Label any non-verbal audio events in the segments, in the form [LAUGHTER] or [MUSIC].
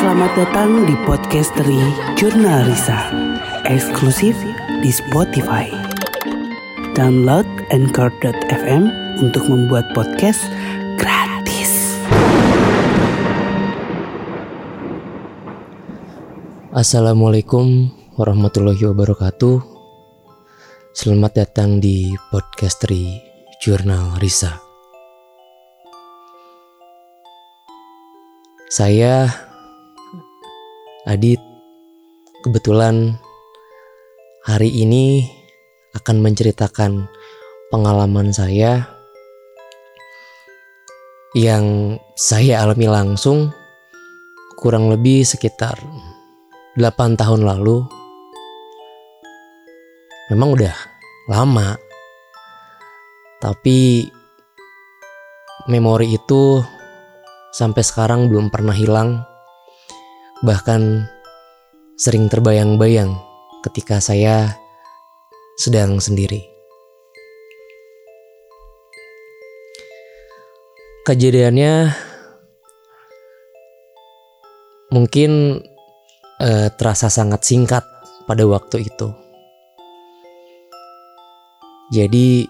Selamat datang di Podcastery Jurnal Risa Eksklusif di Spotify. Download Anchor.fm untuk membuat podcast gratis. Assalamualaikum warahmatullahi wabarakatuh. Selamat datang di Podcastery Jurnal Risa. Saya Adit kebetulan hari ini akan menceritakan pengalaman saya yang saya alami langsung kurang lebih sekitar 8 tahun lalu. Memang udah lama. Tapi memori itu sampai sekarang belum pernah hilang. Bahkan sering terbayang-bayang ketika saya sedang sendiri. Kejadiannya mungkin eh, terasa sangat singkat pada waktu itu. Jadi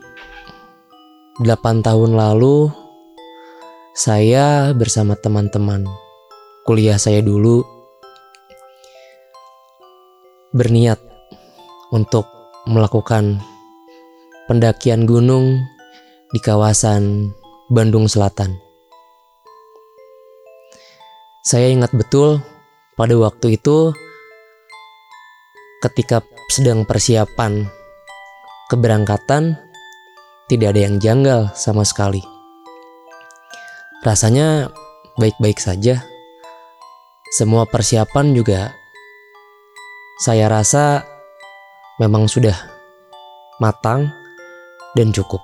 8 tahun lalu saya bersama teman-teman kuliah saya dulu berniat untuk melakukan pendakian gunung di kawasan Bandung Selatan. Saya ingat betul pada waktu itu ketika sedang persiapan keberangkatan tidak ada yang janggal sama sekali. Rasanya baik-baik saja. Semua persiapan juga saya rasa memang sudah matang dan cukup.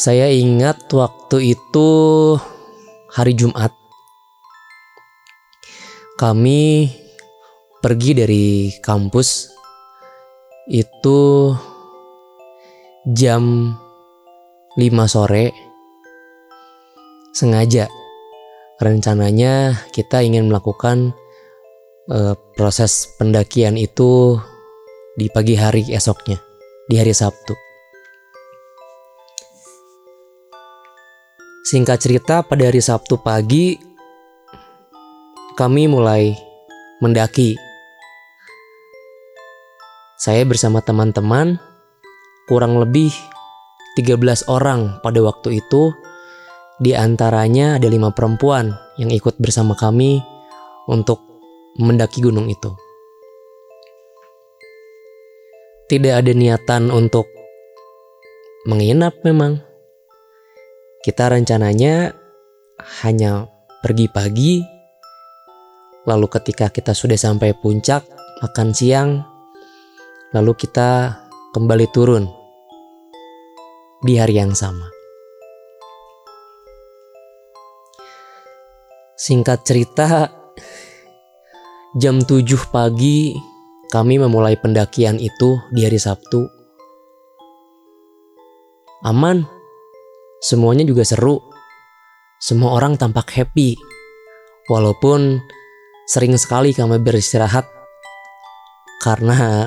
Saya ingat waktu itu hari Jumat. Kami pergi dari kampus itu jam 5 sore sengaja rencananya kita ingin melakukan uh, proses pendakian itu di pagi hari esoknya di hari Sabtu Singkat cerita, pada hari Sabtu pagi kami mulai mendaki. Saya bersama teman-teman kurang lebih 13 orang pada waktu itu. Di antaranya ada lima perempuan yang ikut bersama kami untuk mendaki gunung itu. Tidak ada niatan untuk menginap memang kita rencananya hanya pergi pagi, lalu ketika kita sudah sampai puncak, makan siang, lalu kita kembali turun di hari yang sama. Singkat cerita, jam 7 pagi kami memulai pendakian itu di hari Sabtu. Aman, Semuanya juga seru. Semua orang tampak happy. Walaupun sering sekali kami beristirahat karena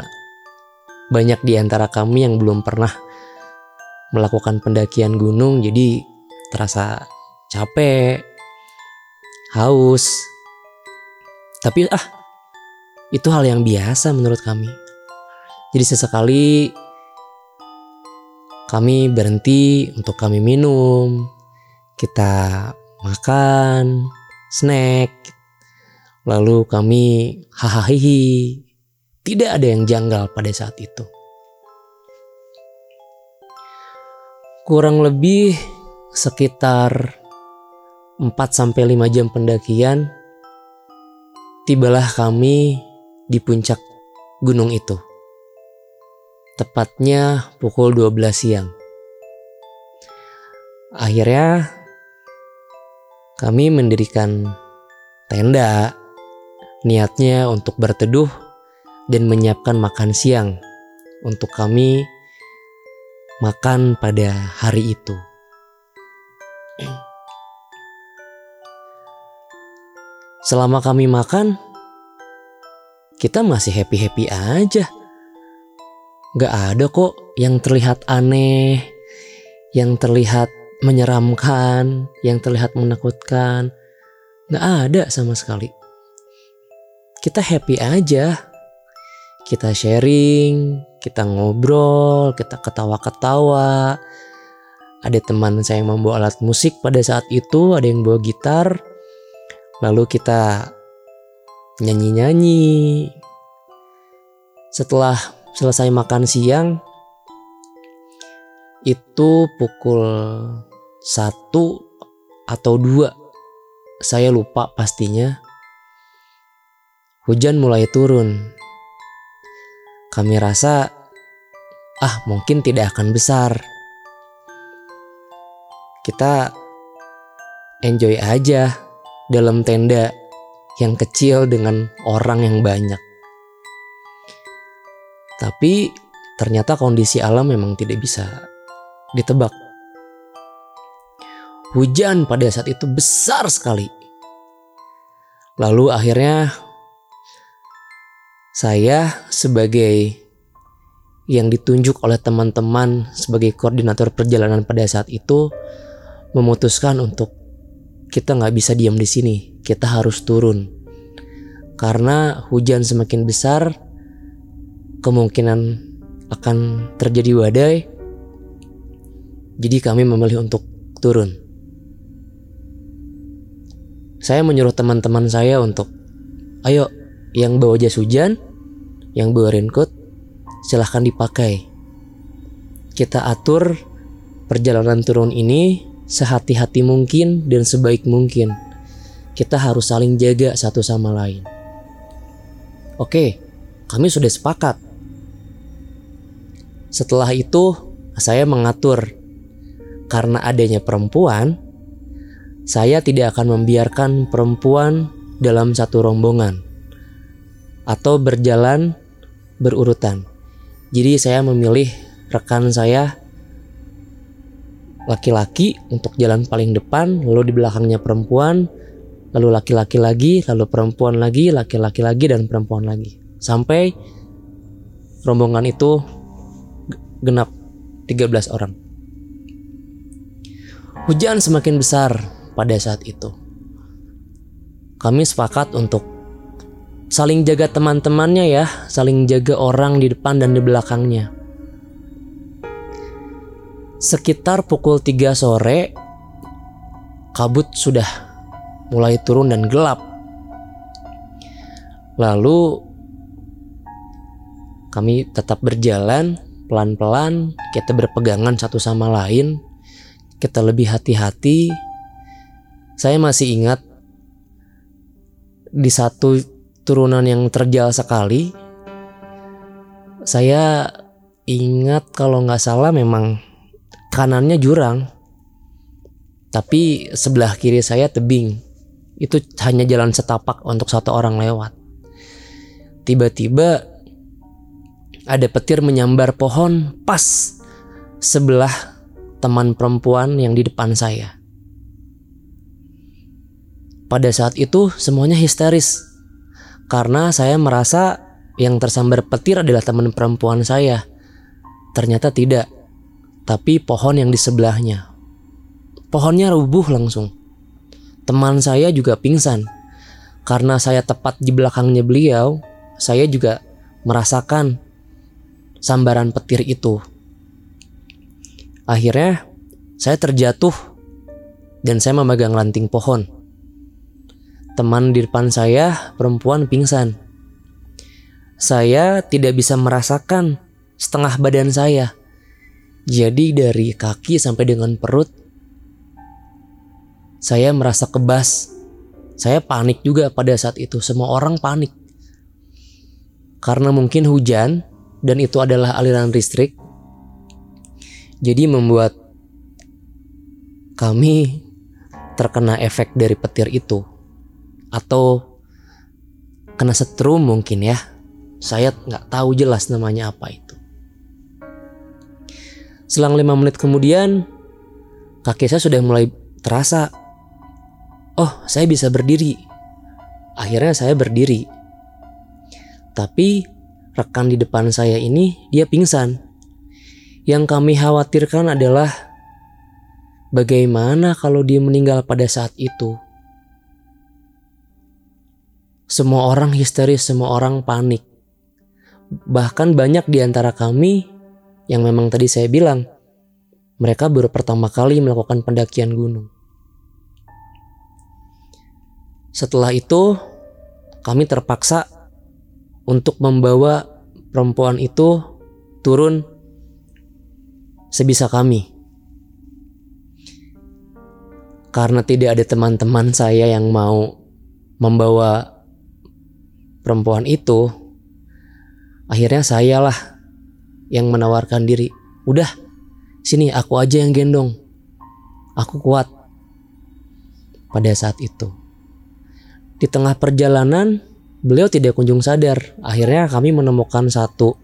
banyak di antara kami yang belum pernah melakukan pendakian gunung jadi terasa capek, haus. Tapi ah, itu hal yang biasa menurut kami. Jadi sesekali kami berhenti untuk kami minum, kita makan, snack, lalu kami hahaha Tidak ada yang janggal pada saat itu. Kurang lebih sekitar 4 sampai 5 jam pendakian tibalah kami di puncak gunung itu tepatnya pukul 12 siang. Akhirnya kami mendirikan tenda niatnya untuk berteduh dan menyiapkan makan siang untuk kami makan pada hari itu. Selama kami makan, kita masih happy-happy aja. Gak ada kok yang terlihat aneh, yang terlihat menyeramkan, yang terlihat menakutkan. Gak ada sama sekali. Kita happy aja. Kita sharing, kita ngobrol, kita ketawa-ketawa. Ada teman saya yang membawa alat musik pada saat itu, ada yang bawa gitar. Lalu kita nyanyi-nyanyi. Setelah selesai makan siang, itu pukul satu atau dua, saya lupa pastinya. Hujan mulai turun kami rasa, ah mungkin tidak akan besar. Kita enjoy aja dalam tenda yang kecil dengan orang yang banyak. Tapi ternyata kondisi alam memang tidak bisa ditebak. Hujan pada saat itu besar sekali. Lalu akhirnya saya sebagai yang ditunjuk oleh teman-teman sebagai koordinator perjalanan pada saat itu memutuskan untuk kita nggak bisa diam di sini, kita harus turun. Karena hujan semakin besar, kemungkinan akan terjadi badai. Jadi kami memilih untuk turun. Saya menyuruh teman-teman saya untuk, ayo yang bawa jas hujan, yang bawa raincoat, silahkan dipakai. Kita atur perjalanan turun ini sehati-hati mungkin dan sebaik mungkin. Kita harus saling jaga satu sama lain. Oke, kami sudah sepakat. Setelah itu, saya mengatur karena adanya perempuan, saya tidak akan membiarkan perempuan dalam satu rombongan atau berjalan berurutan. Jadi saya memilih rekan saya laki-laki untuk jalan paling depan, lalu di belakangnya perempuan, lalu laki-laki lagi, lalu perempuan lagi, laki-laki lagi dan perempuan lagi. Sampai rombongan itu genap 13 orang. Hujan semakin besar pada saat itu. Kami sepakat untuk saling jaga teman-temannya ya, saling jaga orang di depan dan di belakangnya. Sekitar pukul 3 sore, kabut sudah mulai turun dan gelap. Lalu kami tetap berjalan pelan-pelan, kita berpegangan satu sama lain, kita lebih hati-hati. Saya masih ingat di satu turunan yang terjal sekali. Saya ingat kalau nggak salah memang kanannya jurang. Tapi sebelah kiri saya tebing. Itu hanya jalan setapak untuk satu orang lewat. Tiba-tiba ada petir menyambar pohon pas sebelah teman perempuan yang di depan saya. Pada saat itu semuanya histeris karena saya merasa yang tersambar petir adalah teman perempuan saya. Ternyata tidak, tapi pohon yang di sebelahnya. Pohonnya rubuh langsung. Teman saya juga pingsan. Karena saya tepat di belakangnya beliau, saya juga merasakan sambaran petir itu. Akhirnya, saya terjatuh dan saya memegang ranting pohon teman di depan saya perempuan pingsan. Saya tidak bisa merasakan setengah badan saya. Jadi dari kaki sampai dengan perut saya merasa kebas. Saya panik juga pada saat itu. Semua orang panik. Karena mungkin hujan dan itu adalah aliran listrik. Jadi membuat kami terkena efek dari petir itu atau kena setrum mungkin ya. Saya nggak tahu jelas namanya apa itu. Selang lima menit kemudian, kaki saya sudah mulai terasa. Oh, saya bisa berdiri. akhirnya saya berdiri. Tapi rekan di depan saya ini dia pingsan. Yang kami khawatirkan adalah bagaimana kalau dia meninggal pada saat itu. Semua orang histeris, semua orang panik. Bahkan banyak di antara kami yang memang tadi saya bilang, mereka baru pertama kali melakukan pendakian gunung. Setelah itu, kami terpaksa untuk membawa perempuan itu turun sebisa kami. Karena tidak ada teman-teman saya yang mau membawa perempuan itu, akhirnya saya lah yang menawarkan diri. Udah, sini aku aja yang gendong. Aku kuat. Pada saat itu. Di tengah perjalanan, beliau tidak kunjung sadar. Akhirnya kami menemukan satu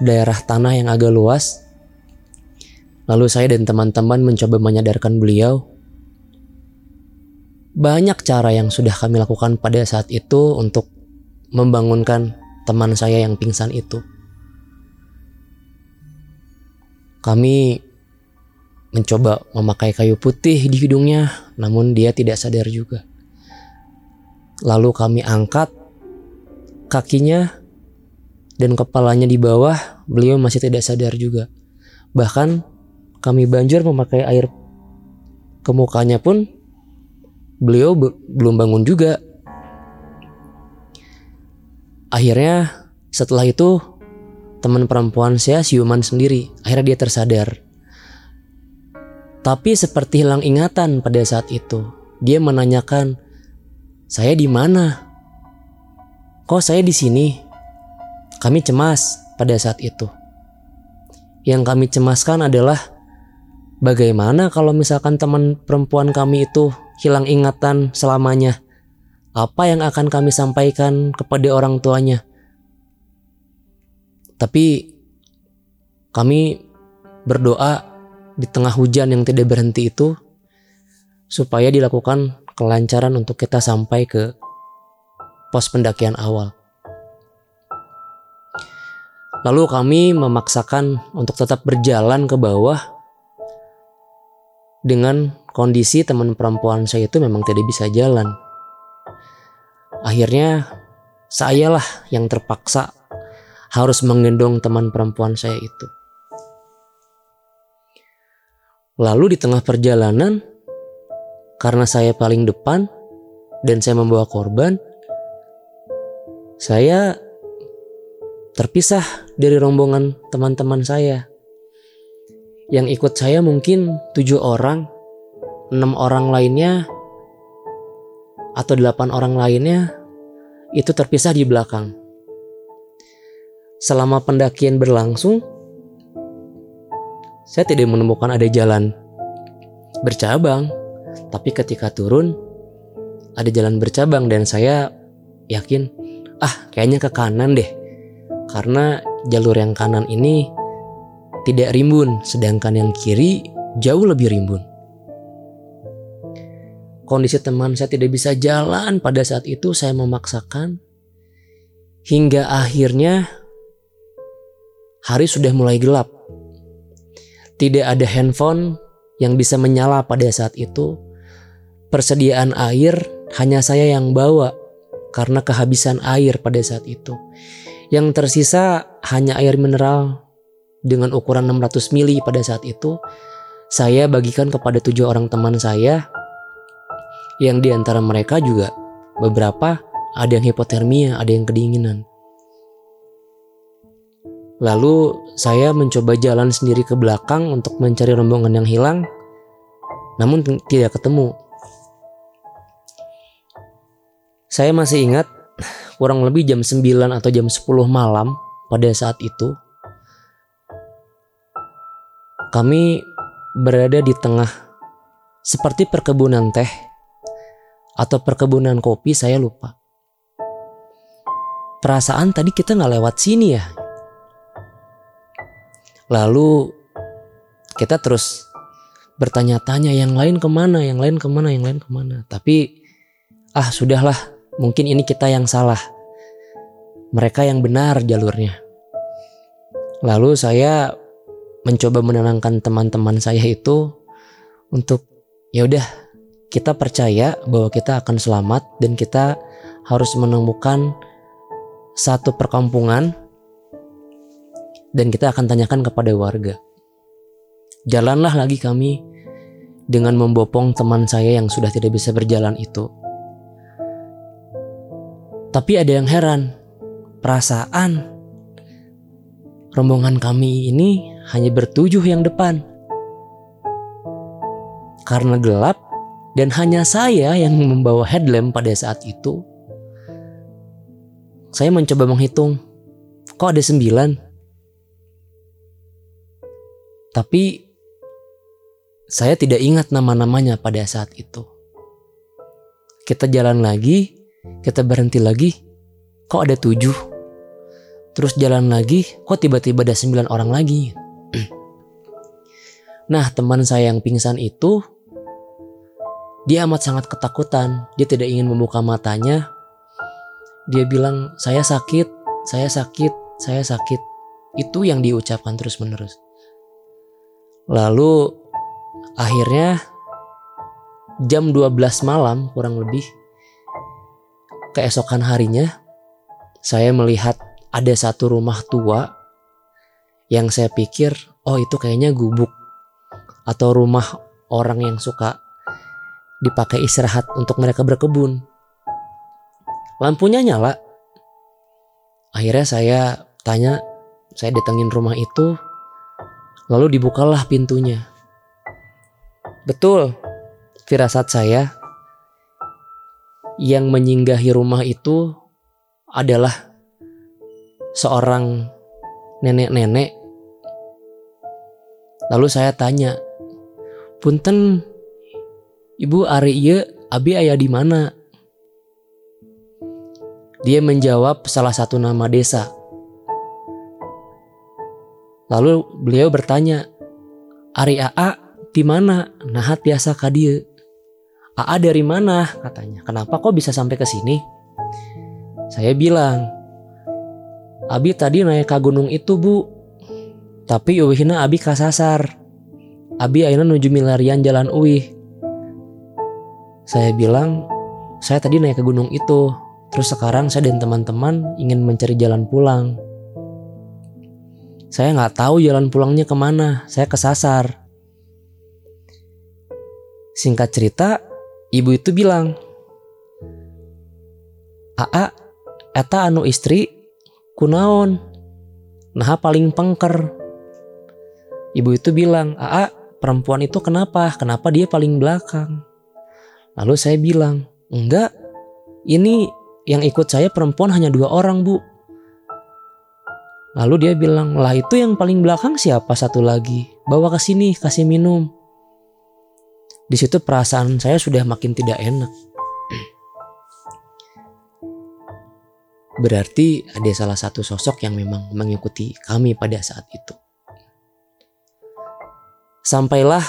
daerah tanah yang agak luas. Lalu saya dan teman-teman mencoba menyadarkan beliau banyak cara yang sudah kami lakukan pada saat itu untuk membangunkan teman saya yang pingsan itu. Kami mencoba memakai kayu putih di hidungnya, namun dia tidak sadar juga. Lalu kami angkat kakinya dan kepalanya di bawah, beliau masih tidak sadar juga. Bahkan kami banjur memakai air ke mukanya pun beliau belum bangun juga. Akhirnya setelah itu teman perempuan saya siuman sendiri. Akhirnya dia tersadar. Tapi seperti hilang ingatan pada saat itu. Dia menanyakan, "Saya di mana? Kok saya di sini?" Kami cemas pada saat itu. Yang kami cemaskan adalah bagaimana kalau misalkan teman perempuan kami itu hilang ingatan selamanya. Apa yang akan kami sampaikan kepada orang tuanya? Tapi kami berdoa di tengah hujan yang tidak berhenti itu supaya dilakukan kelancaran untuk kita sampai ke pos pendakian awal. Lalu kami memaksakan untuk tetap berjalan ke bawah dengan kondisi teman perempuan saya itu memang tidak bisa jalan. Akhirnya sayalah yang terpaksa harus menggendong teman perempuan saya itu. Lalu di tengah perjalanan, karena saya paling depan dan saya membawa korban, saya terpisah dari rombongan teman-teman saya. Yang ikut saya mungkin tujuh orang, enam orang lainnya atau delapan orang lainnya itu terpisah di belakang. Selama pendakian berlangsung, saya tidak menemukan ada jalan bercabang, tapi ketika turun ada jalan bercabang dan saya yakin ah kayaknya ke kanan deh. Karena jalur yang kanan ini tidak rimbun, sedangkan yang kiri jauh lebih rimbun. Kondisi teman saya tidak bisa jalan pada saat itu saya memaksakan. Hingga akhirnya hari sudah mulai gelap. Tidak ada handphone yang bisa menyala pada saat itu. Persediaan air hanya saya yang bawa karena kehabisan air pada saat itu. Yang tersisa hanya air mineral dengan ukuran 600 mili pada saat itu. Saya bagikan kepada tujuh orang teman saya yang di antara mereka juga beberapa ada yang hipotermia, ada yang kedinginan. Lalu saya mencoba jalan sendiri ke belakang untuk mencari rombongan yang hilang, namun tidak ketemu. Saya masih ingat kurang lebih jam 9 atau jam 10 malam pada saat itu. Kami berada di tengah seperti perkebunan teh atau perkebunan kopi saya lupa. Perasaan tadi kita nggak lewat sini ya. Lalu kita terus bertanya-tanya yang lain ke mana, yang lain ke mana, yang lain ke mana. Tapi ah sudahlah, mungkin ini kita yang salah. Mereka yang benar jalurnya. Lalu saya mencoba menenangkan teman-teman saya itu untuk ya udah kita percaya bahwa kita akan selamat dan kita harus menemukan satu perkampungan dan kita akan tanyakan kepada warga. Jalanlah lagi kami dengan membopong teman saya yang sudah tidak bisa berjalan itu. Tapi ada yang heran, perasaan rombongan kami ini hanya bertujuh yang depan. Karena gelap dan hanya saya yang membawa headlamp pada saat itu, saya mencoba menghitung, kok ada sembilan? Tapi saya tidak ingat nama-namanya pada saat itu. Kita jalan lagi, kita berhenti lagi, kok ada tujuh? Terus jalan lagi, kok tiba-tiba ada sembilan orang lagi? [CLEARS THROAT] nah teman saya yang pingsan itu dia amat sangat ketakutan. Dia tidak ingin membuka matanya. Dia bilang, "Saya sakit, saya sakit, saya sakit." Itu yang diucapkan terus-menerus. Lalu akhirnya jam 12 malam kurang lebih keesokan harinya saya melihat ada satu rumah tua yang saya pikir oh itu kayaknya gubuk atau rumah orang yang suka dipakai istirahat untuk mereka berkebun. Lampunya nyala. Akhirnya saya tanya, saya datengin rumah itu, lalu dibukalah pintunya. Betul, firasat saya yang menyinggahi rumah itu adalah seorang nenek-nenek. Lalu saya tanya, "Punten, Ibu Ari iya Abi ayah di mana? Dia menjawab salah satu nama desa. Lalu beliau bertanya, Ari AA di mana? Nahat biasa kadia. AA dari mana? Katanya. Kenapa kok bisa sampai ke sini? Saya bilang, Abi tadi naik ke gunung itu bu. Tapi uwihna Abi kasasar. Abi akhirnya menuju milarian jalan uih. Saya bilang, saya tadi naik ke gunung itu, terus sekarang saya dan teman-teman ingin mencari jalan pulang. Saya nggak tahu jalan pulangnya ke mana, saya kesasar. Singkat cerita, ibu itu bilang, Aa, eta anu istri, kunaon, nah paling pengker. Ibu itu bilang, Aa, perempuan itu kenapa? Kenapa dia paling belakang? Lalu saya bilang, enggak, ini yang ikut saya perempuan hanya dua orang bu. Lalu dia bilang, lah itu yang paling belakang siapa satu lagi? Bawa ke sini, kasih minum. Di situ perasaan saya sudah makin tidak enak. [CLEARS THROAT] Berarti ada salah satu sosok yang memang mengikuti kami pada saat itu. Sampailah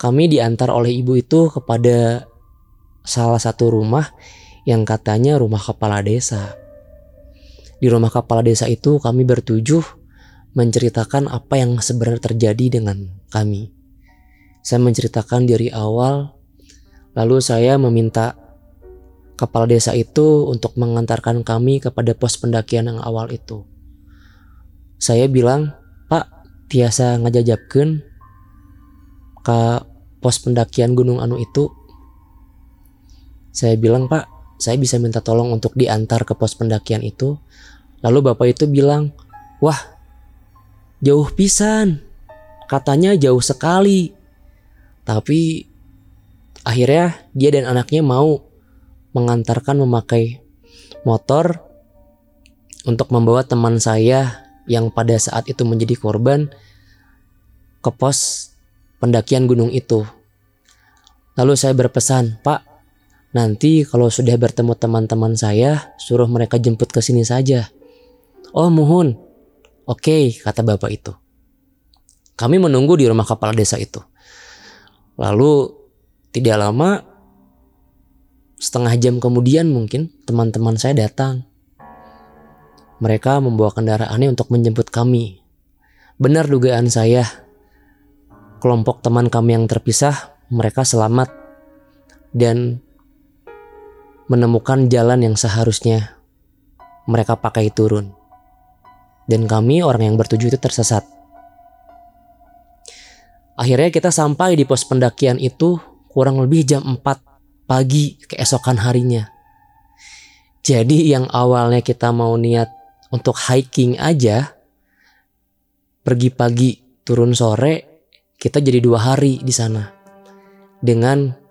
kami diantar oleh ibu itu kepada salah satu rumah yang katanya rumah kepala desa. Di rumah kepala desa itu kami bertujuh menceritakan apa yang sebenarnya terjadi dengan kami. Saya menceritakan dari awal, lalu saya meminta kepala desa itu untuk mengantarkan kami kepada pos pendakian yang awal itu. Saya bilang, Pak, tiasa ngajajabkan ke pos pendakian Gunung Anu itu. Saya bilang, Pak, saya bisa minta tolong untuk diantar ke pos pendakian itu. Lalu bapak itu bilang, wah, jauh pisan. Katanya jauh sekali. Tapi akhirnya dia dan anaknya mau mengantarkan memakai motor untuk membawa teman saya yang pada saat itu menjadi korban ke pos pendakian gunung itu. Lalu saya berpesan, Pak, nanti kalau sudah bertemu teman-teman saya, suruh mereka jemput ke sini saja. Oh, muhun. Oke, kata bapak itu. Kami menunggu di rumah kepala desa itu. Lalu tidak lama setengah jam kemudian mungkin teman-teman saya datang. Mereka membawa kendaraannya untuk menjemput kami. Benar dugaan saya, kelompok teman kami yang terpisah, mereka selamat dan menemukan jalan yang seharusnya mereka pakai turun. Dan kami orang yang bertujuh itu tersesat. Akhirnya kita sampai di pos pendakian itu kurang lebih jam 4 pagi keesokan harinya. Jadi yang awalnya kita mau niat untuk hiking aja, pergi pagi turun sore, kita jadi dua hari di sana dengan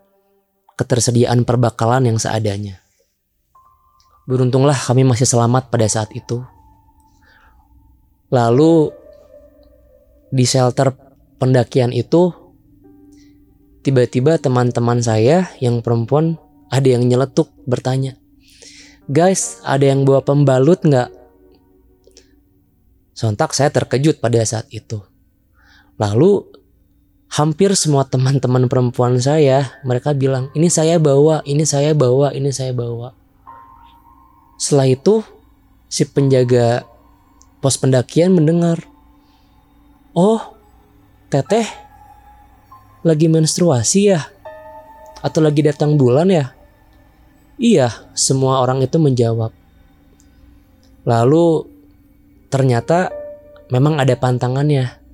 ketersediaan perbakalan yang seadanya. Beruntunglah kami masih selamat pada saat itu. Lalu di shelter pendakian itu tiba-tiba teman-teman saya yang perempuan ada yang nyeletuk bertanya, guys ada yang bawa pembalut nggak? Sontak saya terkejut pada saat itu. Lalu hampir semua teman-teman perempuan saya mereka bilang ini saya bawa, ini saya bawa, ini saya bawa. Setelah itu si penjaga pos pendakian mendengar, oh teteh lagi menstruasi ya? Atau lagi datang bulan ya? Iya, semua orang itu menjawab. Lalu ternyata memang ada pantangannya.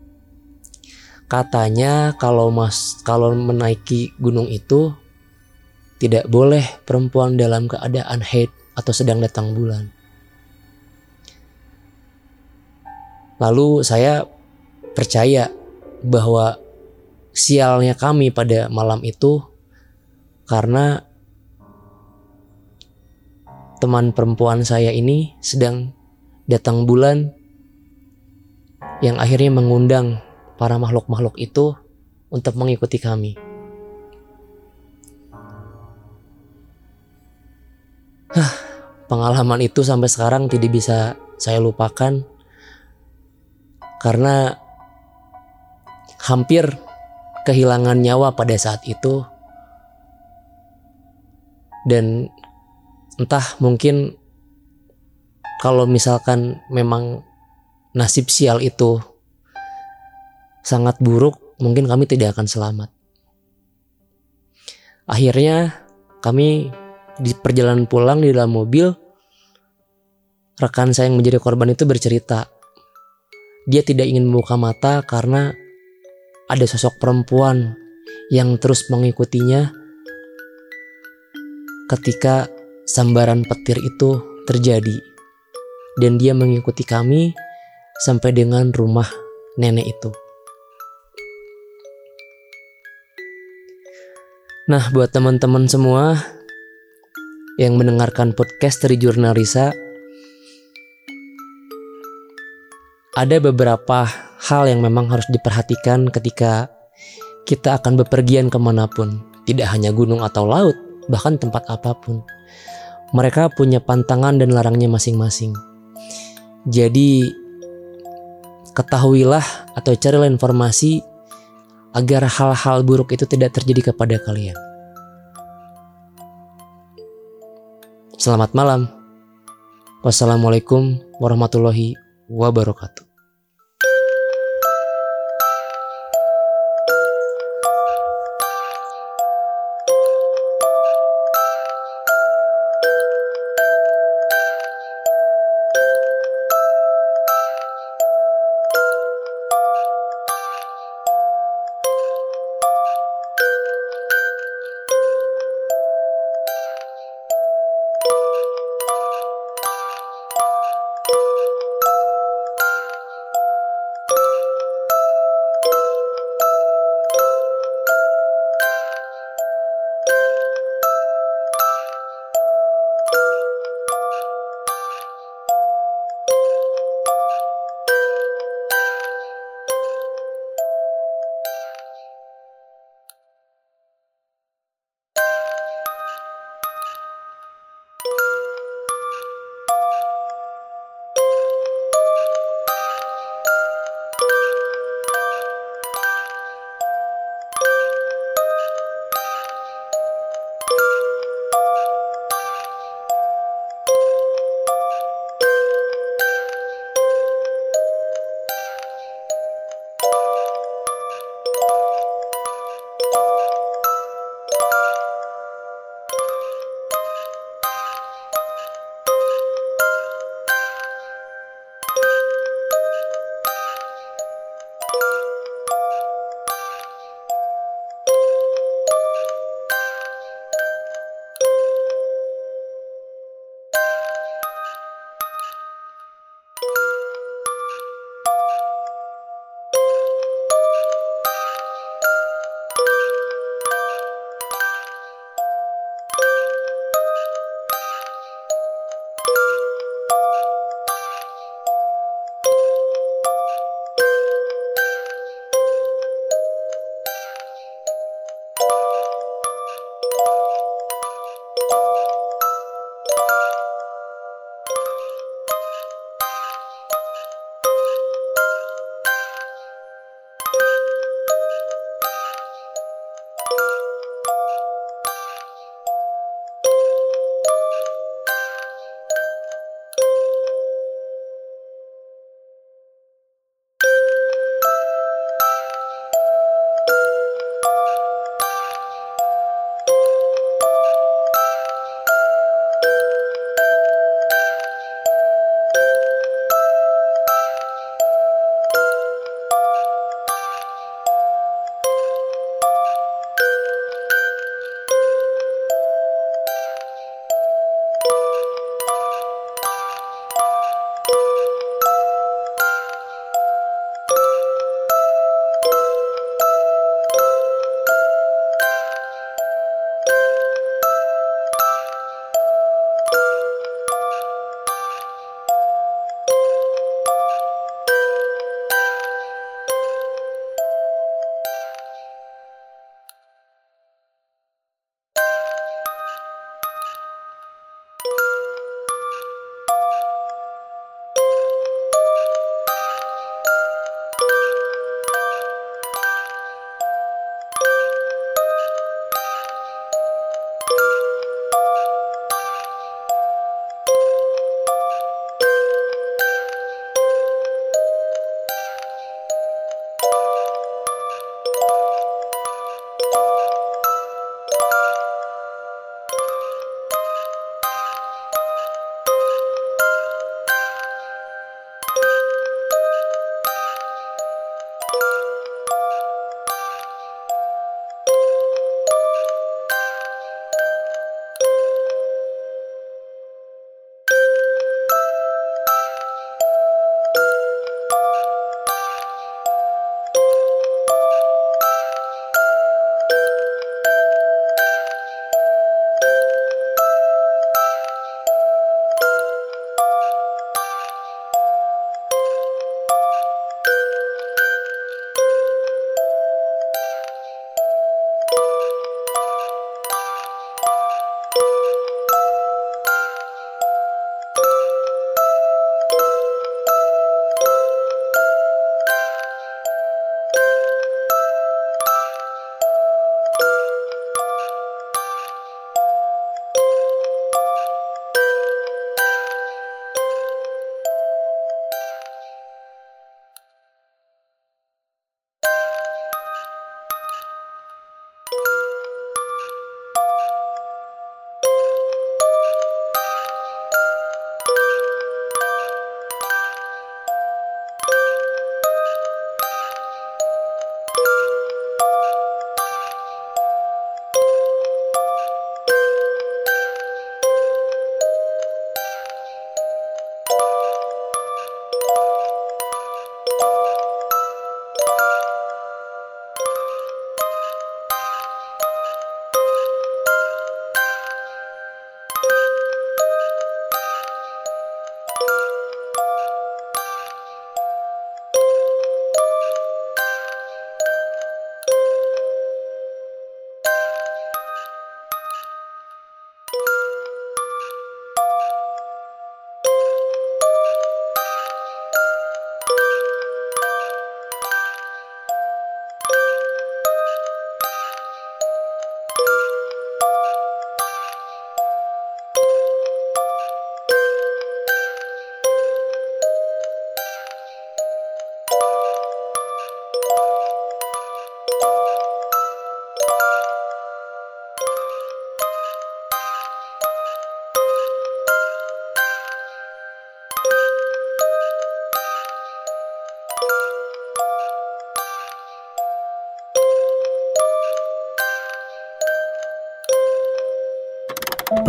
Katanya kalau mas kalau menaiki gunung itu tidak boleh perempuan dalam keadaan haid atau sedang datang bulan. Lalu saya percaya bahwa sialnya kami pada malam itu karena teman perempuan saya ini sedang datang bulan yang akhirnya mengundang para makhluk-makhluk itu untuk mengikuti kami. Hah, pengalaman itu sampai sekarang tidak bisa saya lupakan karena hampir kehilangan nyawa pada saat itu dan entah mungkin kalau misalkan memang nasib sial itu sangat buruk, mungkin kami tidak akan selamat. Akhirnya kami di perjalanan pulang di dalam mobil, rekan saya yang menjadi korban itu bercerita. Dia tidak ingin membuka mata karena ada sosok perempuan yang terus mengikutinya ketika sambaran petir itu terjadi dan dia mengikuti kami sampai dengan rumah nenek itu. Nah, buat teman-teman semua yang mendengarkan podcast dari Jurnalisa, ada beberapa hal yang memang harus diperhatikan ketika kita akan bepergian ke mana pun, tidak hanya gunung atau laut, bahkan tempat apa pun. Mereka punya pantangan dan larangnya masing-masing. Jadi ketahuilah atau carilah informasi agar hal-hal buruk itu tidak terjadi kepada kalian. Selamat malam. Wassalamualaikum warahmatullahi wabarakatuh.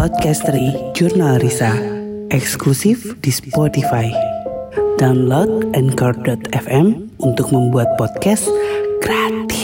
Podcastery Jurnal Risa eksklusif di Spotify. Download Anchor.fm untuk membuat podcast gratis.